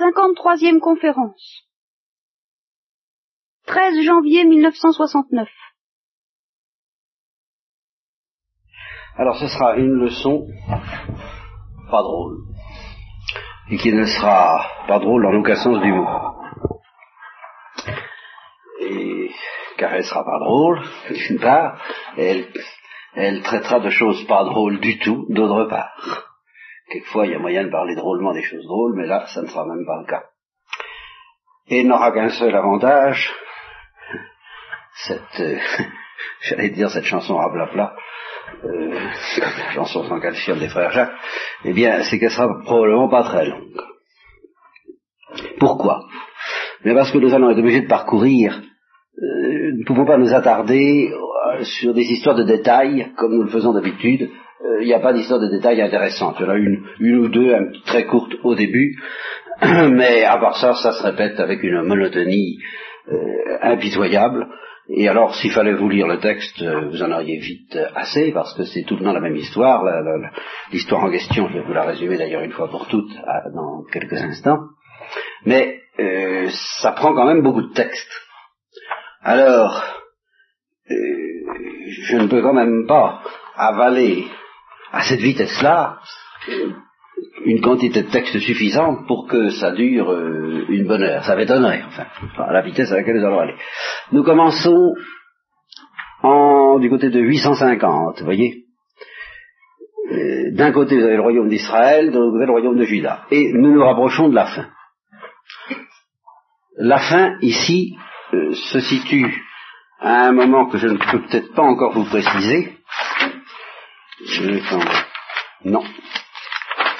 53e conférence. 13 janvier 1969. Alors ce sera une leçon pas drôle. Et qui ne sera pas drôle dans aucun sens du mot. Et, car elle sera pas drôle, d'une part, et elle, traitera de choses pas drôles du tout, d'autre part. Quelquefois, il y a moyen de parler drôlement des choses drôles, mais là, ça ne sera même pas le cas. Et n'aura qu'un seul avantage, cette, euh, j'allais dire cette chanson à blabla, euh, la chanson sans calcium des frères Jacques, eh bien, c'est qu'elle sera probablement pas très longue. Pourquoi? Mais parce que nous allons être obligés de parcourir, euh, nous ne pouvons pas nous attarder sur des histoires de détails, comme nous le faisons d'habitude. Il n'y a pas d'histoire de détails intéressantes. Il y en a une, une ou deux, très courtes au début, mais à part ça, ça se répète avec une monotonie impitoyable. Et alors, s'il fallait vous lire le texte, euh, vous en auriez vite euh, assez, parce que c'est tout le temps la même histoire. L'histoire en question, je vais vous la résumer d'ailleurs une fois pour toutes, dans quelques instants. Mais euh, ça prend quand même beaucoup de texte. Alors, je ne peux quand même pas avaler à cette vitesse-là une quantité de texte suffisante pour que ça dure euh, une bonne heure. Ça m'étonnerait, enfin, à la vitesse à laquelle nous allons aller. Nous commençons en, du côté de 850, vous voyez. Euh, d'un côté, vous avez le royaume d'Israël, de l'autre côté, le royaume de Juda. Et nous nous rapprochons de la fin. La fin, ici, euh, se situe à un moment que je ne peux peut-être pas encore vous préciser. Non,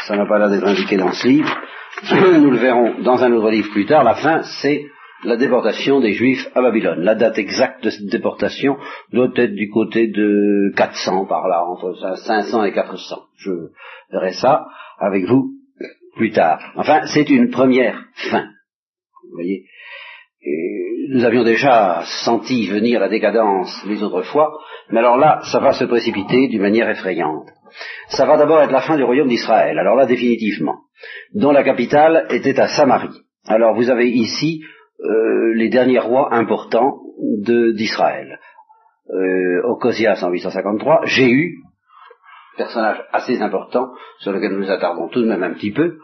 ça n'a pas l'air d'être indiqué dans ce livre, nous le verrons dans un autre livre plus tard, la fin, c'est la déportation des Juifs à Babylone. La date exacte de cette déportation doit être du côté de 400 par là, entre 500 et 400. Je verrai ça avec vous plus tard. Enfin, c'est une première fin. Vous voyez? Nous avions déjà senti venir la décadence les autres fois, mais alors là, ça va se précipiter d'une manière effrayante. Ça va d'abord être la fin du royaume d'Israël, alors là définitivement, dont la capitale était à Samarie. Alors vous avez ici euh, les derniers rois importants d'Israël. Euh, Ocosias en 853, Jéhu, personnage assez important sur lequel nous attardons tout de même un petit peu,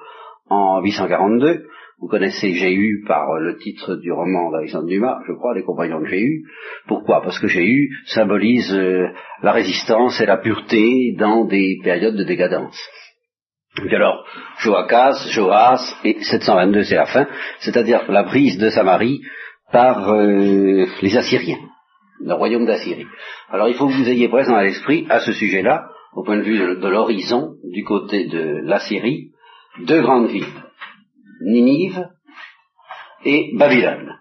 en 842, vous connaissez Jéhu par le titre du roman d'Alexandre Dumas, je crois, Les compagnons de Jéhu. Pourquoi? Parce que Jéhu symbolise euh, la résistance et la pureté dans des périodes de décadence. Et alors, Joachaz, Joas, et 722 c'est la fin, c'est-à-dire la prise de Samarie par euh, les Assyriens, le royaume d'Assyrie. Alors il faut que vous ayez présent à l'esprit, à ce sujet-là, au point de vue de l'horizon, du côté de l'Assyrie, deux grandes villes. Ninive et Babylone.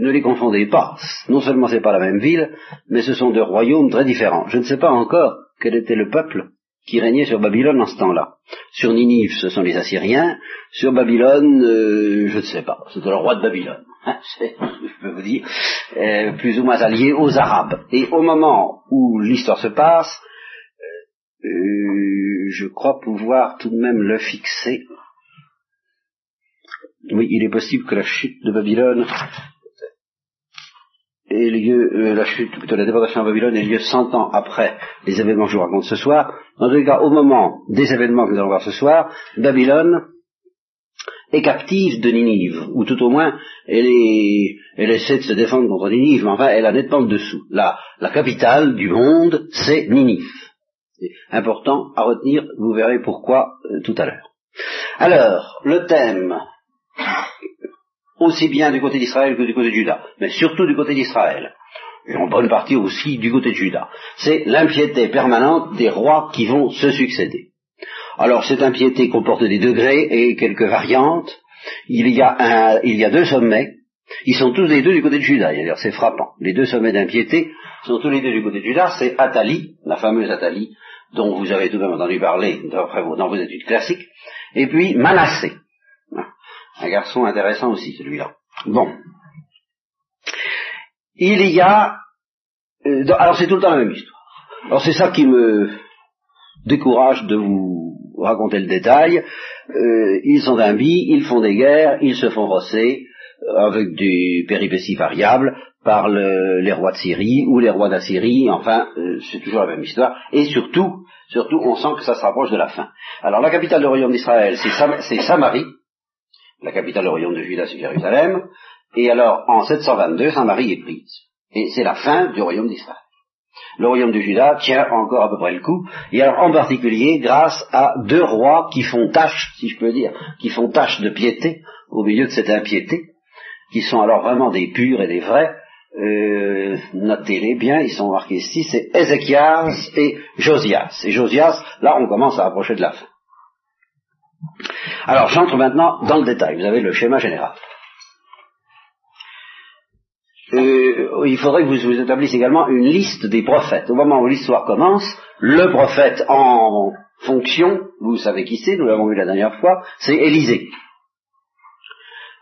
Ne les confondez pas. Non seulement c'est pas la même ville, mais ce sont deux royaumes très différents. Je ne sais pas encore quel était le peuple qui régnait sur Babylone en ce temps-là. Sur Ninive, ce sont les Assyriens. Sur Babylone, euh, je ne sais pas. C'était le roi de Babylone. Hein, je peux vous dire, euh, plus ou moins allié aux Arabes. Et au moment où l'histoire se passe, euh, je crois pouvoir tout de même le fixer oui, il est possible que la chute de Babylone ait lieu, euh, la chute, plutôt la déportation à Babylone ait lieu cent ans après les événements que je vous raconte ce soir. Dans tous les cas, au moment des événements que nous allons voir ce soir, Babylone est captive de Ninive, ou tout au moins, elle, elle essaie de se défendre contre Ninive, mais enfin, elle a nettement dessous. La, la capitale du monde, c'est Ninive. C'est important à retenir, vous verrez pourquoi euh, tout à l'heure. Alors, le thème aussi bien du côté d'Israël que du côté de Juda, mais surtout du côté d'Israël, et en bonne partie aussi du côté de Juda. C'est l'impiété permanente des rois qui vont se succéder. Alors cette impiété comporte des degrés et quelques variantes. Il y a, un, il y a deux sommets. Ils sont tous les deux du côté de Juda. D'ailleurs, c'est frappant. Les deux sommets d'impiété sont tous les deux du côté de Juda. C'est Athalie, la fameuse Athalie, dont vous avez tout de même entendu parler dans vos études classiques. Et puis Manassé. Un garçon intéressant aussi, celui-là. Bon. Il y a... Euh, alors c'est tout le temps la même histoire. Alors c'est ça qui me décourage de vous raconter le détail, euh, ils sont imbis, ils font des guerres, ils se font rosser, avec des péripéties variables, par le, les rois de Syrie ou les rois d'Assyrie, enfin, euh, c'est toujours la même histoire, et surtout, surtout, on sent que ça se rapproche de la fin. Alors la capitale du royaume d'Israël, c'est Sam Samarie, la capitale royaume de Juda, c'est Jérusalem, et alors en 722, Samarie est prise. Et c'est la fin du royaume d'Israël. Le royaume de Juda tient encore à peu près le coup, et alors en particulier grâce à deux rois qui font tâche, si je peux dire, qui font tâche de piété au milieu de cette impiété, qui sont alors vraiment des purs et des vrais, euh, notez-les bien, ils sont marqués ici, c'est Ézéchias et Josias. Et Josias, là on commence à approcher de la fin. Alors j'entre maintenant dans le détail, vous avez le schéma général. Euh, il faudrait que vous, vous établissiez également une liste des prophètes. Au moment où l'histoire commence, le prophète en fonction, vous savez qui c'est, nous l'avons vu la dernière fois, c'est Élisée.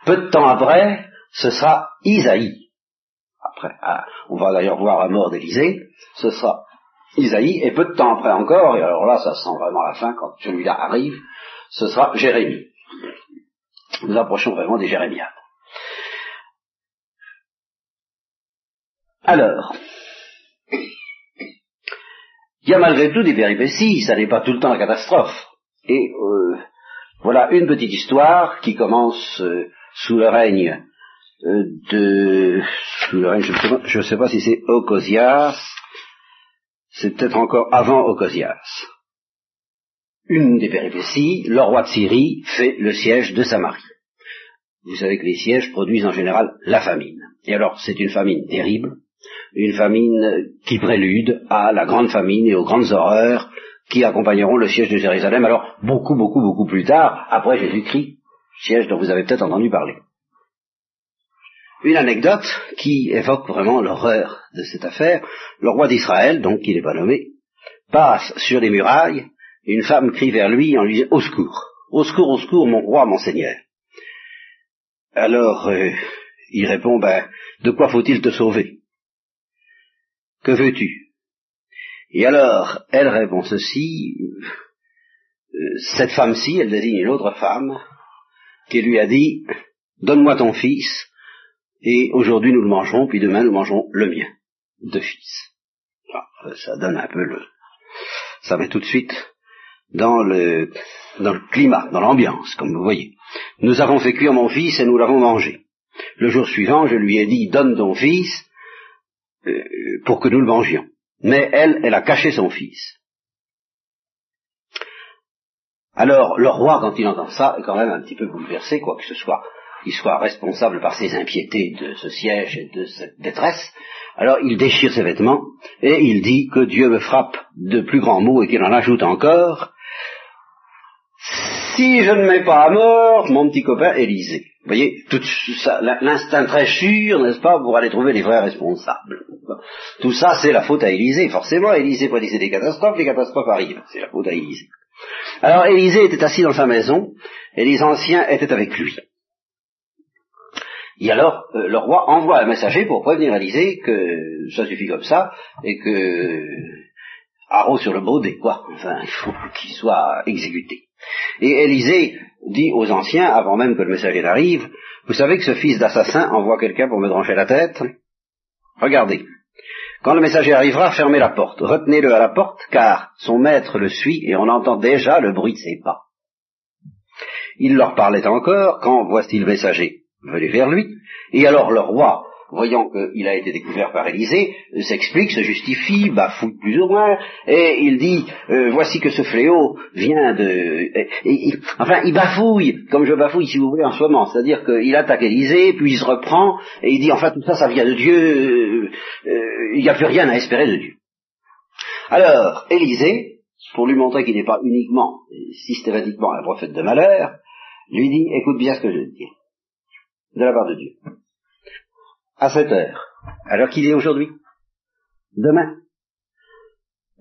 Peu de temps après, ce sera Isaïe. Après, ah, on va d'ailleurs voir la mort d'Élisée, ce sera Isaïe, et peu de temps après encore, et alors là, ça sent vraiment la fin quand celui-là arrive, ce sera Jérémie. Nous approchons vraiment des Jérémiades. Alors, il y a malgré tout des péripéties, ça n'est pas tout le temps la catastrophe. Et euh, voilà une petite histoire qui commence euh, sous le règne euh, de... Sous le règne, je ne sais, pas si c'est Ocosias, c'est peut-être encore avant Ocosias. Une des péripéties, le roi de Syrie fait le siège de Samarie. Vous savez que les sièges produisent en général la famine. Et alors, c'est une famine terrible, une famine qui prélude à la grande famine et aux grandes horreurs qui accompagneront le siège de Jérusalem, alors beaucoup, beaucoup, beaucoup plus tard, après Jésus-Christ, siège dont vous avez peut-être entendu parler. Une anecdote qui évoque vraiment l'horreur de cette affaire. Le roi d'Israël, donc qui n'est pas nommé, passe sur les murailles, une femme crie vers lui en lui disant Au secours, au secours, au secours, mon roi, mon seigneur. Alors euh, il répond Ben, de quoi faut-il te sauver? Que veux-tu? Et alors, elle répond ceci, euh, cette femme-ci, elle désigne une autre femme, qui lui a dit, donne-moi ton fils, et aujourd'hui nous le mangerons, puis demain nous mangerons le mien, de fils. Ah, ça donne un peu le... Ça met tout de suite dans le, dans le climat, dans l'ambiance, comme vous voyez. Nous avons fait cuire mon fils et nous l'avons mangé. Le jour suivant, je lui ai dit, donne ton fils, euh, pour que nous le mangions. Mais elle, elle a caché son fils. Alors, le roi, quand il entend ça, est quand même un petit peu bouleversé, quoi que ce soit, il soit responsable par ses impiétés de ce siège et de cette détresse. Alors, il déchire ses vêtements et il dit que Dieu me frappe de plus grands mots et qu'il en ajoute encore. Si je ne mets pas à mort mon petit copain Élisée. Vous voyez, tout ça, l'instinct très sûr, n'est-ce pas, pour aller trouver les vrais responsables. Tout ça, c'est la faute à Élisée, forcément. Élisée prédisait des catastrophes, les catastrophes arrivent. C'est la faute à Élisée. Alors, Élisée était assis dans sa maison, et les anciens étaient avec lui. Et alors, euh, le roi envoie un messager pour prévenir Élisée que ça suffit comme ça, et que haro sur le baudet, quoi. Enfin, il faut qu'il soit exécuté. Et Élisée dit aux anciens, avant même que le messager n'arrive, vous savez que ce fils d'assassin envoie quelqu'un pour me trancher la tête? Regardez. Quand le messager arrivera, fermez la porte. Retenez-le à la porte, car son maître le suit et on entend déjà le bruit de ses pas. Il leur parlait encore quand voici le messager venu vers lui, et alors le roi voyant qu'il a été découvert par Élisée, s'explique, se justifie, bafouille plus ou moins, et il dit, euh, voici que ce fléau vient de... enfin, il bafouille, comme je bafouille, si vous voulez, en ce moment, c'est-à-dire qu'il attaque Élisée, puis il se reprend, et il dit, enfin, tout ça, ça vient de Dieu, euh, euh, il n'y a plus rien à espérer de Dieu. Alors, Élisée, pour lui montrer qu'il n'est pas uniquement, systématiquement un prophète de malheur, lui dit, écoute bien ce que je dis, de la part de Dieu à cette heure, alors qu'il est aujourd'hui, demain,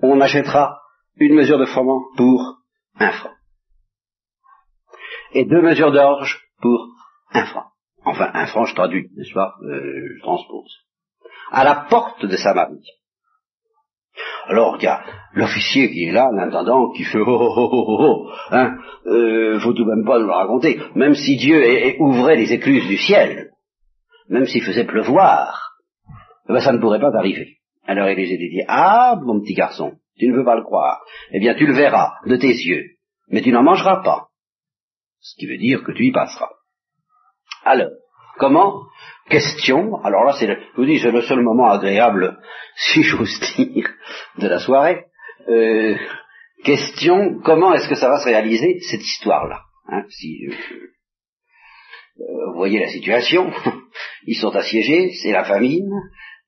on achètera une mesure de froment pour un franc. Et deux mesures d'orge pour un franc. Enfin, un franc, je traduis, n'est-ce pas euh, Je transpose. À la porte de Samarie. Alors il y a l'officier qui est là, l'intendant, qui fait oh oh oh oh oh, hein, euh, faut tout de même pas nous le raconter. Même si Dieu ouvrait les écluses du ciel, même s'il faisait pleuvoir, eh ben, ça ne pourrait pas arriver. Alors a dit ah mon petit garçon, tu ne veux pas le croire, eh bien tu le verras de tes yeux, mais tu n'en mangeras pas. Ce qui veut dire que tu y passeras. Alors, comment? Question, alors là c'est le, seul moment agréable, si j'ose dire, de la soirée. Euh, question, comment est-ce que ça va se réaliser, cette histoire-là hein, Vous voyez la situation, ils sont assiégés, c'est la famine,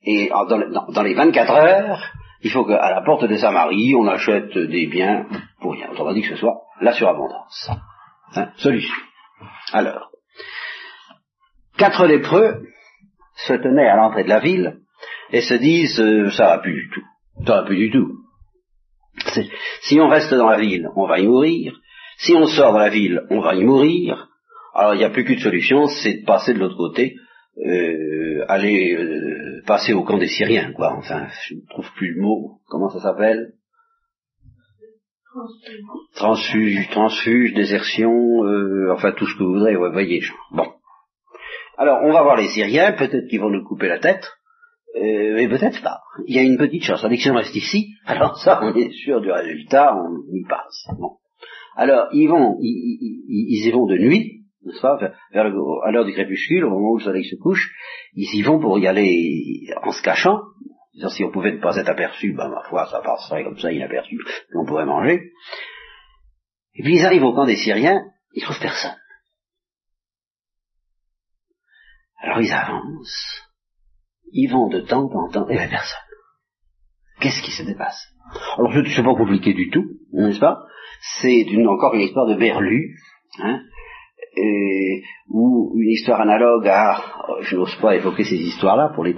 et dans, dans, les 24 heures, il faut qu'à la porte de Samarie, on achète des biens pour rien. Autrement dit que ce soit la surabondance. Hein, solution. Alors, quatre lépreux se tenaient à l'entrée de la ville et se disent euh, ça va plus du tout. Ça va plus du tout. Si on reste dans la ville, on va y mourir. Si on sort de la ville, on va y mourir. Alors il n'y a plus qu'une solution, c'est de passer de l'autre côté, euh, aller euh, passer au camp des Syriens, quoi. Enfin, je ne trouve plus le mot. Comment ça s'appelle? Transfuge, transfuge, désertion, euh, enfin tout ce que vous voudrez, vous voyez. Bon. Alors, on va voir les Syriens, peut-être qu'ils vont nous couper la tête, euh, mais peut-être pas. Il y a une petite chance. Avec si on reste ici, alors ça, on est sûr du résultat, on y passe. Bon. Alors, ils vont, ils, ils, y vont de nuit, n'est-ce pas, vers, à l'heure du crépuscule, au moment où le soleil se couche, ils y vont pour y aller en se cachant, si on pouvait ne pas être aperçu, ben ma foi, ça passerait comme ça inaperçu, on pourrait manger. Et puis ils arrivent au camp des Syriens, ils trouvent personne. Alors ils avancent, ils vont de temps en temps, et bien personne. Qu'est-ce qui se dépasse? Alors c'est pas compliqué du tout, n'est-ce pas? C'est encore une histoire de Berlu, hein, et, ou une histoire analogue à, je n'ose pas évoquer ces histoires-là pour les,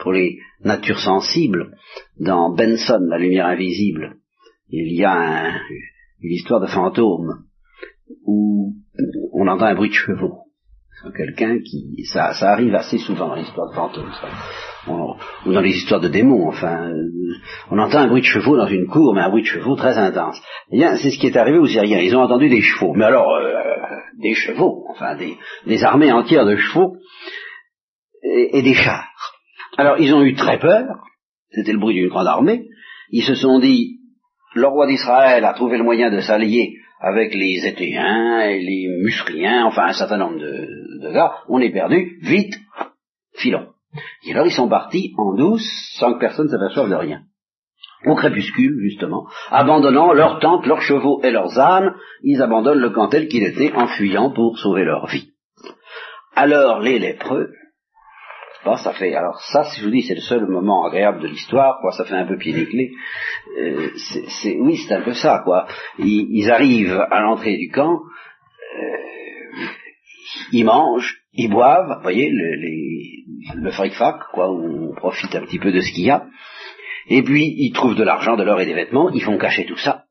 pour les natures sensibles, dans Benson, La lumière invisible, il y a une histoire de fantôme où on entend un bruit de chevaux. Quelqu'un qui, ça, ça arrive assez souvent dans l'histoire de fantômes, ou dans les histoires de démons. Enfin, euh, on entend un bruit de chevaux dans une cour, mais un bruit de chevaux très intense. Eh bien, c'est ce qui est arrivé aux Syriens. Ils ont entendu des chevaux, mais alors euh, des chevaux, enfin des, armées entières de chevaux et, des chars. Alors ils ont eu très peur, c'était le bruit d'une grande armée, ils se sont dit, le roi d'Israël a trouvé le moyen de s'allier avec les Étéens et les Musriens, enfin un certain nombre de, gars, on est perdu, vite, filons. Et alors ils sont partis en douce sans que personne s'aperçoive de rien au crépuscule, justement, abandonnant leurs tentes, leurs chevaux et leurs ânes, ils abandonnent le camp tel qu'il était en fuyant pour sauver leur vie. Alors les lépreux, ça fait, alors ça, si je vous dis, c'est le seul moment agréable de l'histoire, quoi, ça fait un peu pied nickelé, euh, c'est, oui, c'est un peu ça, quoi. Ils, arrivent à l'entrée du camp, euh, ils mangent, ils boivent, vous voyez, le, les, le fric-fac, quoi, on profite un petit peu de ce qu'il y a, et puis, ils trouvent de l'argent, de l'or et des vêtements, ils font cacher tout ça.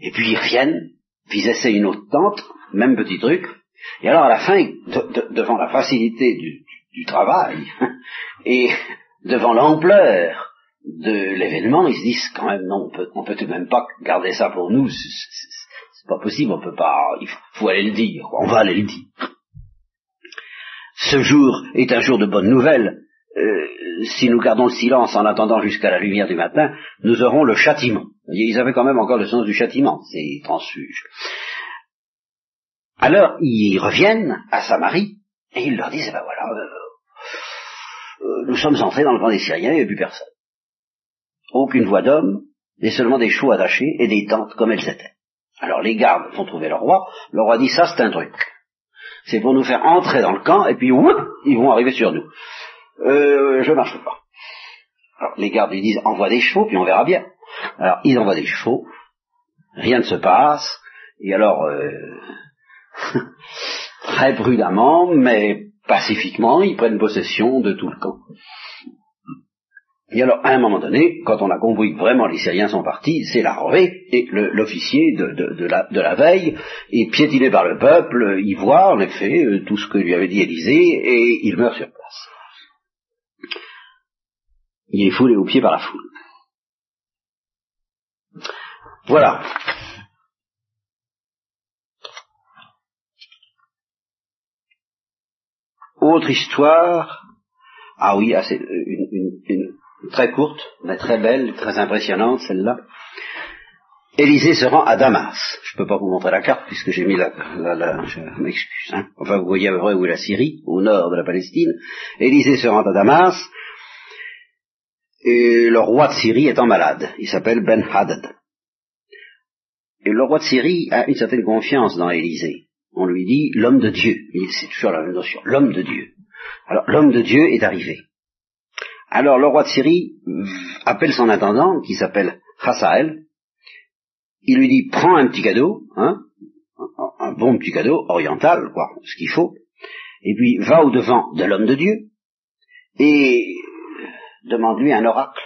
Et puis, ils reviennent, puis ils essaient une autre tente, même petit truc. Et alors, à la fin, devant la facilité du, travail, et devant l'ampleur de l'événement, ils se disent quand même, non, on peut, on peut tout de même pas garder ça pour nous, c'est pas possible, on peut pas, il faut aller le dire, on va aller le dire. Ce jour est un jour de bonne nouvelle, euh, si nous gardons le silence en attendant jusqu'à la lumière du matin, nous aurons le châtiment. Ils avaient quand même encore le sens du châtiment, ces transfuges. Alors, ils reviennent à Samarie, et ils leur disent, eh ben voilà, euh, euh, nous sommes entrés dans le camp des Syriens, il n'y a plus personne. Aucune voix d'homme, et seulement des chevaux attachés et des tentes comme elles étaient. Alors les gardes font trouver le roi, le roi dit, ça c'est un truc. C'est pour nous faire entrer dans le camp, et puis, whoop, ils vont arriver sur nous euh, je marche pas. Alors les gardes lui disent envoie des chevaux, puis on verra bien. Alors ils envoient des chevaux, rien ne se passe, et alors euh, très prudemment, mais pacifiquement, ils prennent possession de tout le camp. Et alors, à un moment donné, quand on a compris que vraiment les Syriens sont partis, c'est la revée, et l'officier de, de, la, de, la, veille est piétiné par le peuple, il voit en effet euh, tout ce que lui avait dit Élisée, et il meurt sur place. Il est foulé aux pieds par la foule. Voilà. Autre histoire. Ah oui, ah, c'est une, très courte, mais très belle, très impressionnante celle-là. Élisée se rend à Damas. Je ne peux pas vous montrer la carte puisque j'ai mis la je m'excuse. Hein. Enfin, vous voyez à peu près où est la Syrie, au nord de la Palestine. Élisée se rend à Damas. Et le roi de Syrie étant malade. Il s'appelle Ben Hadad. Et le roi de Syrie a une certaine confiance dans Élisée. On lui dit l'homme de Dieu. C'est toujours la même notion. L'homme de Dieu. Alors, l'homme de Dieu est arrivé. Alors, le roi de Syrie appelle son intendant, qui s'appelle Hasael, il lui dit prends un petit cadeau, hein, un, bon petit cadeau oriental, quoi, ce qu'il faut, et puis va au devant de l'homme de Dieu et demande-lui un oracle.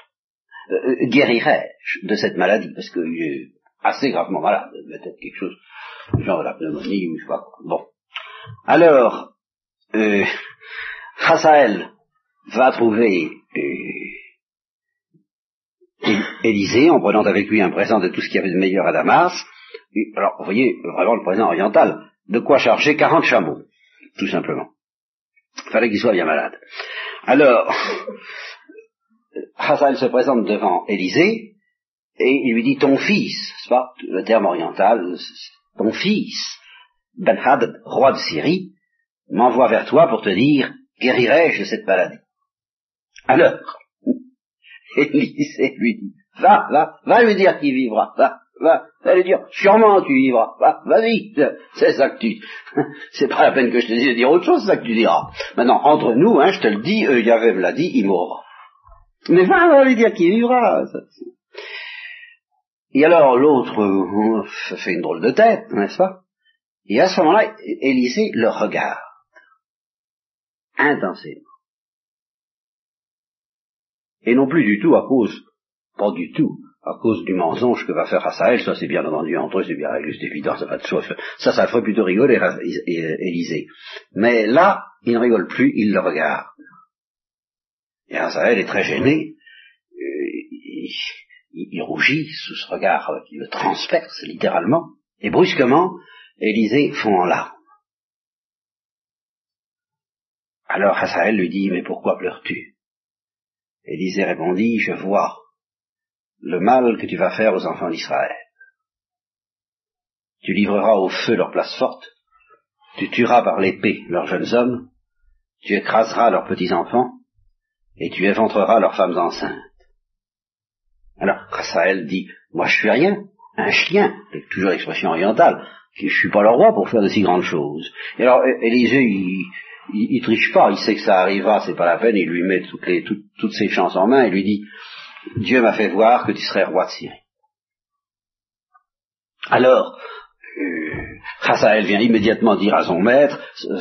Euh, euh, guérirais-je de cette maladie? Parce qu'il est assez gravement malade, peut-être quelque chose genre la pneumonie ou je sais pas quoi. Bon, alors euh, va trouver euh, Élisée, en prenant avec lui un présent de tout ce qu'il y avait de meilleur à Damas, alors vous voyez vraiment le présent oriental, de quoi charger 40 chameaux, tout simplement. Il fallait qu'il soit bien malade. Alors, Hazael se présente devant Élisée, et il lui dit ton fils, c'est pas le terme oriental, ton fils, Ben-Hadad, roi de Syrie, m'envoie vers toi pour te dire, guérirai-je de cette maladie? Alors, Élisée lui dit, va, va, va lui dire qu'il vivra, va, va, va lui dire, sûrement tu vivras, va, vas-y, c'est ça que tu, c'est pas la peine que je te dise de dire autre chose, c'est ça que tu diras. Maintenant, entre nous, hein, je te le dis, euh, Yahvé l'a dit, il mourra. Mais va, va lui dire qu'il vivra. Et alors l'autre euh, fait une drôle de tête, n'est-ce pas? Et à ce moment-là, Élisée le regarde intensément et non plus du tout à cause, pas du tout, à cause du mensonge que va faire Hasael, ça c'est bien entendu entre eux, c'est bien c'est évident, ça va de soi. Ça, ça ferait plutôt rigoler Élisée. Mais là, il ne rigole plus, il le regarde. Et Hasael est très gêné, euh, rougit sous ce regard qui le transperce littéralement, et brusquement, Élisée fond en larmes. Alors Hasael lui dit, mais pourquoi pleures-tu? Élisée répondit, je vois le mal que tu vas faire aux enfants d'Israël. Tu livreras au feu leurs places fortes, tu tueras par l'épée leurs jeunes hommes, tu écraseras leurs petits-enfants, et tu éventreras leurs femmes enceintes. Alors, Rasaël dit, moi je suis rien, un chien, toujours l'expression orientale, je suis pas le roi pour faire de si grandes choses. Et alors, Élisée, il, triche pas, il sait que ça arrivera, c'est pas la peine, il lui met toutes ses chances en main et lui dit, Dieu m'a fait voir que tu serais roi de Syrie. Alors, euh, vient immédiatement dire à son maître,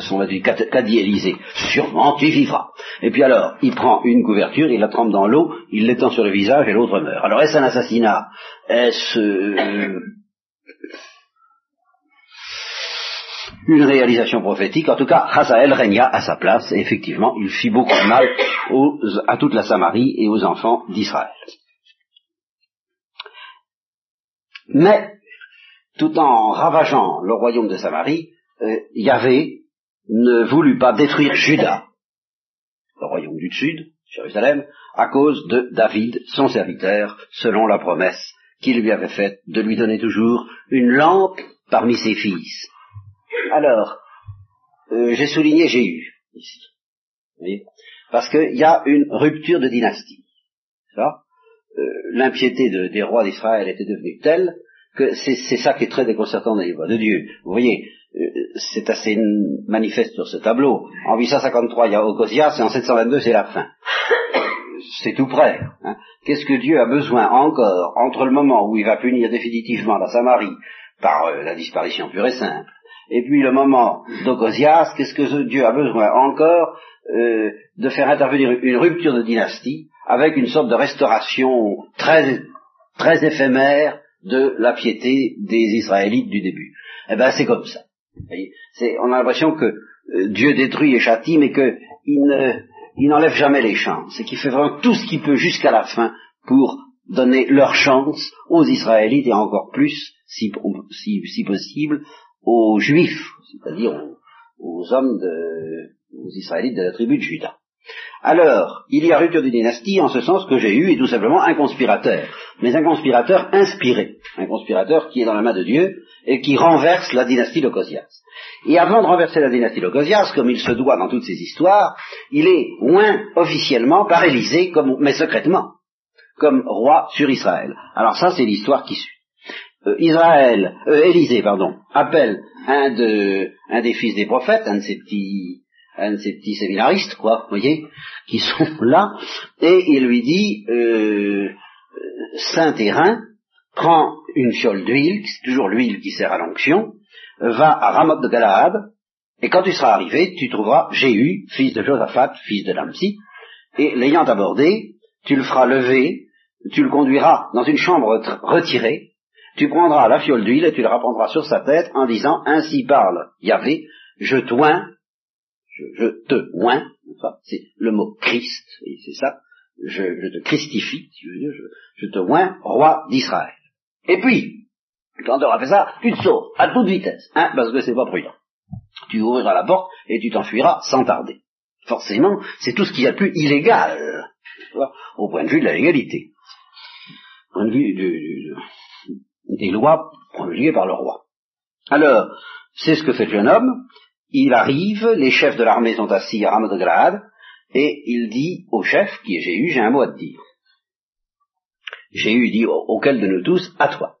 son maître qu'a dit Élisée, sûrement tu vivras. Et puis alors, il prend une couverture, il la trempe dans l'eau, il l'étend sur le visage et l'autre meurt. Alors est-ce un assassinat? Est-ce euh, une réalisation prophétique? En tout cas, Hazael régna à sa place, et effectivement, il fit beaucoup de mal à toute la Samarie et aux enfants d'Israël. Mais, tout en ravageant le royaume de Samarie, euh, Yahvé ne voulut pas détruire Juda, le royaume du sud, Jérusalem, à cause de David, son serviteur, selon la promesse qu'il lui avait faite de lui donner toujours une lampe parmi ses fils. Alors, euh, j'ai souligné Jéhu, ici. Parce qu'il y a une rupture de dynastie. Euh, L'impiété des rois d'Israël était devenue telle que c'est ça qui est très déconcertant dans les voix de Dieu. Vous voyez, euh, c'est assez manifeste sur ce tableau. En 853, il y a Ocosias, et en 722, c'est la fin. C'est tout près. Hein. Qu'est-ce que Dieu a besoin encore entre le moment où il va punir définitivement la Samarie par la disparition pure et simple, et puis le moment d'Ocosias, qu'est-ce que Dieu a besoin encore euh, de faire intervenir une rupture de dynastie avec une sorte de restauration très, très éphémère de la piété des Israélites du début. Eh bien, c'est comme ça. on a l'impression que euh, Dieu détruit et châtie, mais qu'il n'enlève jamais les chances, et qu'il fait vraiment tout ce qu'il peut jusqu'à la fin pour donner leur chance aux Israélites et encore plus, si, si, possible, aux Juifs, c'est-à-dire aux, hommes de, aux Israélites de la tribu de Juda. Alors, il y a rupture de dynastie en ce sens que j'ai eu est tout simplement un conspirateur, mais un conspirateur inspiré, un conspirateur qui est dans la main de Dieu et qui renverse la dynastie Locosias. Et avant de renverser la dynastie Locosias, comme il se doit dans toutes ces histoires, il est moins officiellement par Élysée, mais secrètement, comme roi sur Israël. Alors ça, c'est l'histoire qui suit. Euh, Israël, euh, Élysée, pardon, appelle un, de, un des fils des prophètes, un de ses petits un de ces petits séminaristes, quoi, vous voyez, qui sont là, et il lui dit, euh, Saint-Hérin, prends une fiole d'huile, c'est toujours l'huile qui sert à l'onction, va à Ramoth de Galaad, et quand tu seras arrivé, tu trouveras Jéhu, fils de Josaphat, fils de Lamsi, et l'ayant abordé, tu le feras lever, tu le conduiras dans une chambre retirée, tu prendras la fiole d'huile et tu la reprendras sur sa tête en disant, ainsi parle Yahvé, je toins je, te oins, c'est le mot Christ, c'est ça, je, te christifie, je, je, te oins roi d'Israël. Et puis, quand tu auras fait ça, tu te sauves, à toute vitesse, hein, parce que c'est pas prudent. Tu ouvriras la porte et tu t'enfuiras sans tarder. Forcément, c'est tout ce qu'il y a de plus illégal, au point de vue de la légalité, au point de vue des lois promulguées par le roi. Alors, c'est ce que fait le jeune homme, il arrive, les chefs de l'armée sont assis à Ramoth et il dit au chef, qui est Jéhu, j'ai un mot à te dire. Jéhu dit auquel de nous tous, à toi.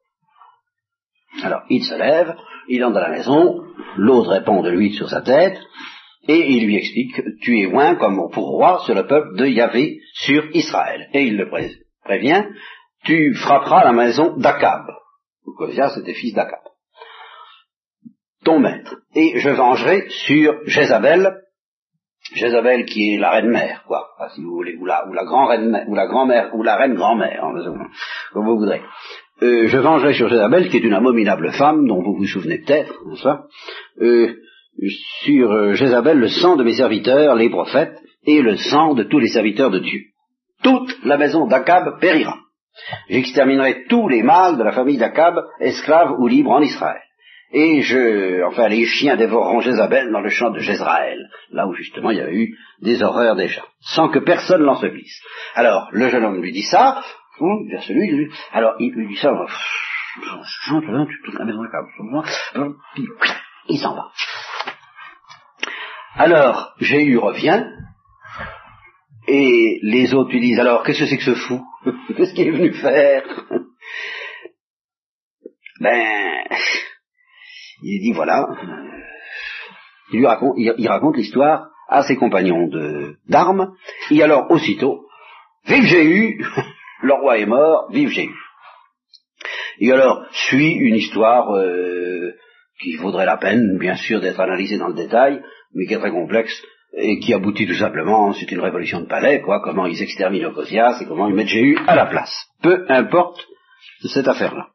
Alors, il se lève, il entre dans la maison, l'autre répond de l'huile sur sa tête, et il lui explique, tu es loin comme pour roi sur le peuple de Yahvé sur Israël. Et il le prévient, tu frapperas la maison d'Akab. Okosia, c'était fils d'Akab ton maître. Et je vengerai sur Jézabel, Jézabel qui est la reine mère, quoi, si vous voulez, ou la, ou la grand reine ou la grand-mère, ou la reine grand-mère, hein, comme vous voudrez. Euh, je vengerai sur Jézabel, qui est une abominable femme, dont vous vous souvenez peut-être, n'est-ce pas euh, Sur euh, Jézabel, le sang de mes serviteurs, les prophètes, et le sang de tous les serviteurs de Dieu. Toute la maison d'Akab périra. J'exterminerai tous les mâles de la famille d'Akab, esclaves ou libres en Israël et je, enfin, les chiens dévoreront Jézabel dans le champ de Jézraël, là où justement il y a eu des horreurs déjà, sans que personne l'ensevelisse. Alors, le jeune homme lui dit ça, vers celui, lui, alors il lui dit ça, il s'en va. Alors, Jéhu revient, et les autres lui disent, alors, qu'est-ce que c'est que ce fou? Qu'est-ce qu'il est venu faire? Ben, il dit voilà, il, lui raconte, il, raconte l'histoire à ses compagnons d'armes, et alors aussitôt, vive Jéhu, le roi est mort, vive Jéhu. Et alors suit une histoire euh, qui vaudrait la peine, bien sûr, d'être analysée dans le détail, mais qui est très complexe et qui aboutit tout simplement, c'est une révolution de palais, quoi, comment ils exterminent Ocosias et comment ils mettent Jéhu à la place. Peu importe cette affaire-là.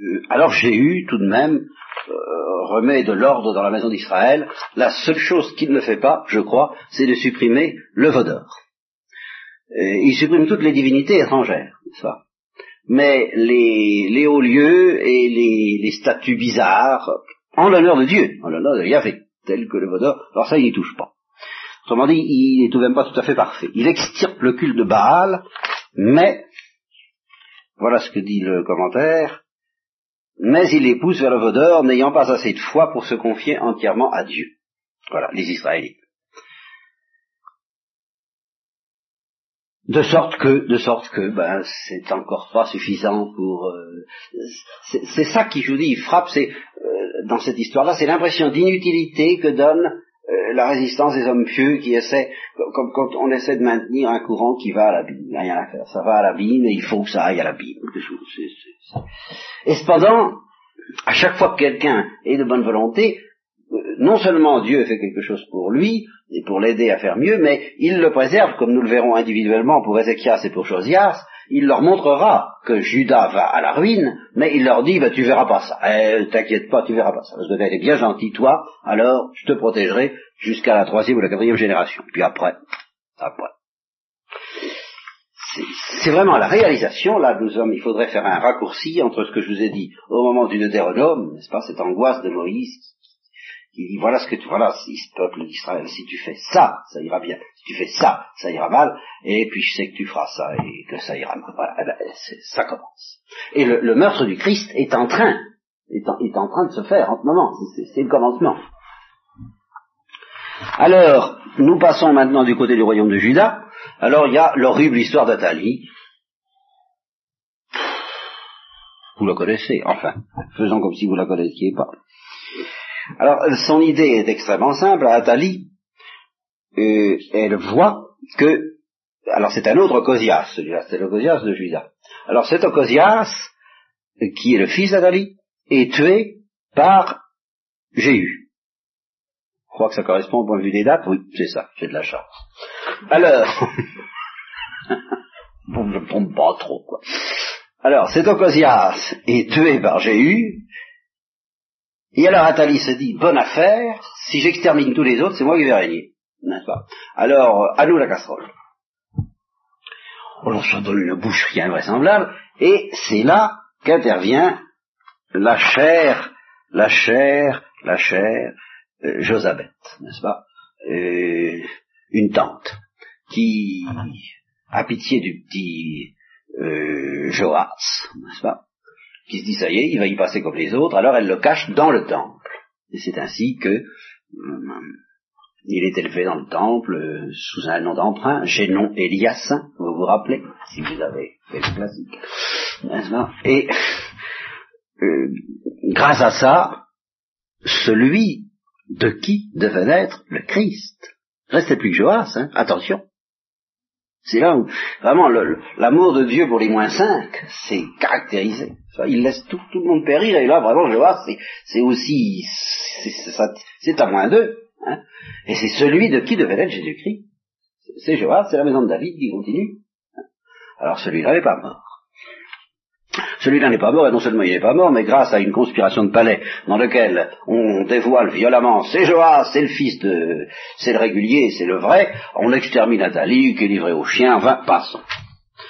Euh, alors Jéhu, tout de même, euh, remet de l'ordre dans la maison d'Israël, la seule chose qu'il ne fait pas, je crois, c'est de supprimer le Vaudor. il supprime toutes les divinités étrangères, ça. Mais les, hauts lieux et les, statues bizarres, en l'honneur de Dieu, en l'honneur de Yahvé, tel que le Vaudor, alors ça, il n'y touche pas. Autrement dit, il n'est tout de même pas tout à fait parfait. Il extirpe le culte de Baal, mais, voilà ce que dit le commentaire, mais il les pousse vers le vaudeur, n'ayant pas assez de foi pour se confier entièrement à Dieu. Voilà, les Israélites. De sorte que, de sorte que, ben, c'est encore pas suffisant pour. Euh, c'est ça qui, je vous dis, frappe, c'est euh, dans cette histoire-là, c'est l'impression d'inutilité que donne euh, la résistance des hommes pieux qui essaient, comme quand on essaie de maintenir un courant qui va à l'abîme, il rien à faire, ça va à l'abîme et il faut que ça aille à l'abîme. Et cependant, à chaque fois que quelqu'un est de bonne volonté, euh, non seulement Dieu fait quelque chose pour lui et pour l'aider à faire mieux, mais il le préserve, comme nous le verrons individuellement pour Ézéchias et pour Josias, il leur montrera que Judas va à la ruine, mais il leur dit, bah, tu verras pas ça. Eh, t'inquiète pas, tu verras pas ça. Parce que t'as été bien gentil, toi, alors je te protégerai jusqu'à la troisième ou la quatrième génération. Puis après, après. c'est vraiment la réalisation, là nous sommes, il faudrait faire un raccourci entre ce que je vous ai dit au moment du Deutéronome, n'est-ce pas, cette angoisse de Moïse, qui dit voilà ce que tu, voilà, si ce peuple d'Israël, si tu fais ça, ça ira bien, si tu fais ça, ça ira mal, et puis je sais que tu feras ça et que ça ira mal. Voilà, eh ben, ça commence. Et le, meurtre du Christ est en train, est en, train de se faire en ce moment, c'est le commencement. Alors, nous passons maintenant du côté du royaume de Juda. Alors, il y a l'horrible histoire d'Athalie. Vous la connaissez, enfin, faisons comme si vous la connaissiez pas. Alors, son idée est extrêmement simple. Athalie, euh, elle voit que, alors c'est un autre Cosias, celui-là, c'est le Cosias de Juda. Alors cet Ocosias, qui est le fils d'Athalie, est tué par Jéhu. Je crois que ça correspond au point de vue des dates. Oui, c'est ça, j'ai de la chance. Alors, bon, je ne trompe pas trop, quoi. Alors, cet Ocosias est tué par Jéhu, et alors Athalie se dit, bonne affaire, si j'extermine tous les autres, c'est moi qui vais régner. N'est-ce pas? Alors, à nous la casserole. Alors ça donne une boucherie invraisemblable, et c'est là qu'intervient la chair, la chair, la chair, euh, Josabeth, n'est-ce pas? Euh, Une tante qui a pitié du petit euh, Joas, n'est-ce pas? Qui se dit ça y est, il va y passer comme les autres, alors elle le cache dans le temple. Et c'est ainsi que euh, il est élevé dans le temple euh, sous un nom d'emprunt, Génon Eliassin, vous vous rappelez, si vous avez fait le classique, Et grâce à ça, celui de qui devait naître le Christ. Restez plus que Joas, hein, attention. C'est là où vraiment l'amour de Dieu pour les moins cinq, c'est caractérisé. Il laisse tout, le monde périr, et là vraiment Joas, c'est aussi, c'est à moins deux. Hein. Et c'est celui de qui devait être Jésus-Christ. C'est Joas, c'est la maison de David qui continue. Alors celui-là n'est pas mort. Celui-là n'est pas mort, et non seulement il n'est pas mort, mais grâce à une conspiration de palais dans laquelle on dévoile violemment c'est Joas, c'est le fils de, c'est le régulier, c'est le vrai, on extermine Nathalie, qui est livré aux chiens, enfin, passons.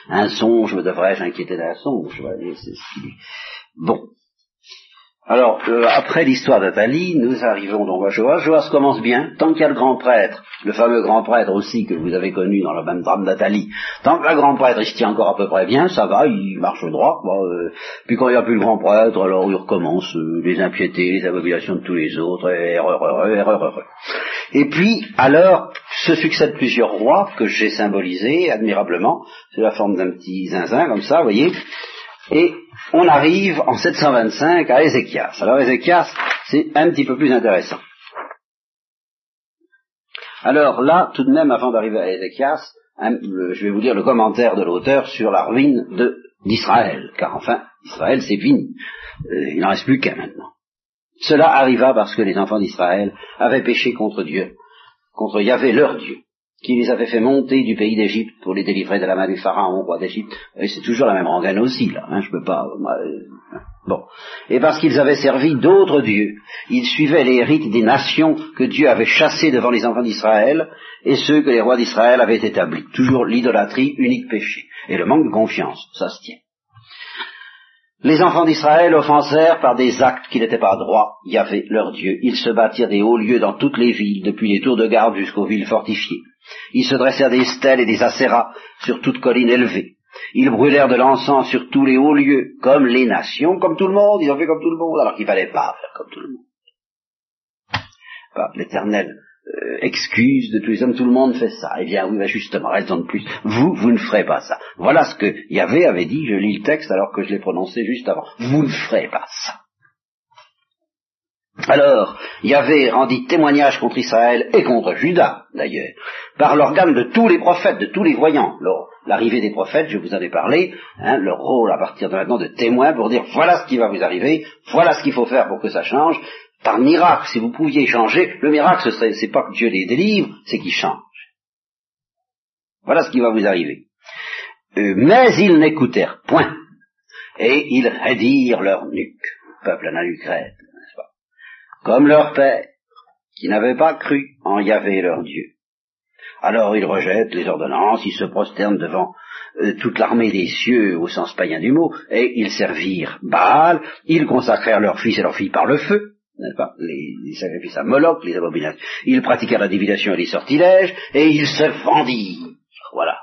Un songe, me devrais-je inquiéter d'un songe, Bon. Alors, euh, après l'histoire d'Athalie, nous arrivons donc à Joas. Joas commence bien, tant qu'il y a le grand prêtre, le fameux grand prêtre aussi que vous avez connu dans le même drame d'Athalie, tant que le grand prêtre il se tient encore à peu près bien, ça va, il marche droit. Euh. puis quand il n'y a plus le grand prêtre, alors il recommence euh, les impiétés, les abominations de tous les autres, et erreur, erreur, erreur, erreur. Et puis, alors, se succèdent plusieurs rois que j'ai symbolisés admirablement, c'est la forme d'un petit zinzin comme ça, vous voyez, et on arrive en 725 à Ézéchias. Alors Ézéchias, c'est un petit peu plus intéressant. Alors là, tout de même, avant d'arriver à Ézéchias, je vais vous lire le commentaire de l'auteur sur la ruine d'Israël, car enfin, Israël c'est fini. Euh, il n'en reste plus qu'un maintenant. Cela arriva parce que les enfants d'Israël avaient péché contre Dieu, contre Yahvé leur Dieu qui les avait fait monter du pays d'Égypte pour les délivrer de la main du pharaon, roi d'Égypte. Et c'est toujours la même rengaine aussi, là. Hein, je peux pas. Euh, bon. Et parce qu'ils avaient servi d'autres dieux, ils suivaient les rites des nations que Dieu avait chassées devant les enfants d'Israël et ceux que les rois d'Israël avaient établis. Toujours l'idolâtrie, unique péché. Et le manque de confiance, ça se tient. Les enfants d'Israël offensèrent par des actes qui n'étaient pas droits Yahvé leur Dieu. Ils se bâtirent des hauts lieux dans toutes les villes, depuis les tours de garde jusqu'aux villes fortifiées. Ils se dressèrent des stèles et des acéras sur toute colline élevée. Ils brûlèrent de l'encens sur tous les hauts lieux, comme les nations, comme tout le monde, ils ont fait comme tout le monde, alors qu'il fallait pas faire comme tout le monde. L'éternel euh, excuse de tous les hommes, tout le monde fait ça. Eh bien oui, ben justement, raison de plus. Vous, vous ne ferez pas ça. Voilà ce que Yahvé avait dit, je lis le texte alors que je l'ai prononcé juste avant. Vous ne ferez pas ça. Alors, Yahvé rendit témoignage contre Israël et contre Judas, d'ailleurs, par l'organe de tous les prophètes, de tous les voyants. L'arrivée des prophètes, je vous en ai parlé, hein, leur rôle à partir de maintenant de témoin pour dire voilà ce qui va vous arriver, voilà ce qu'il faut faire pour que ça change. Par miracle, si vous pouviez changer, le miracle, ce c'est pas que Dieu les délivre, c'est qu'il change. Voilà ce qui va vous arriver. Euh, mais ils n'écoutèrent point, et ils raidirent leur nuque, peuple analucrète comme leur père, qui n'avaient pas cru en Yahvé leur Dieu. Alors ils rejettent les ordonnances, ils se prosternent devant euh, toute l'armée des cieux au sens païen du mot, et ils servirent Baal, ils consacrèrent leurs fils et leurs filles par le feu, pas, les, sacrifices à Moloch, les abominations, ils pratiquèrent la divination et les sortilèges, et ils se vendirent, voilà,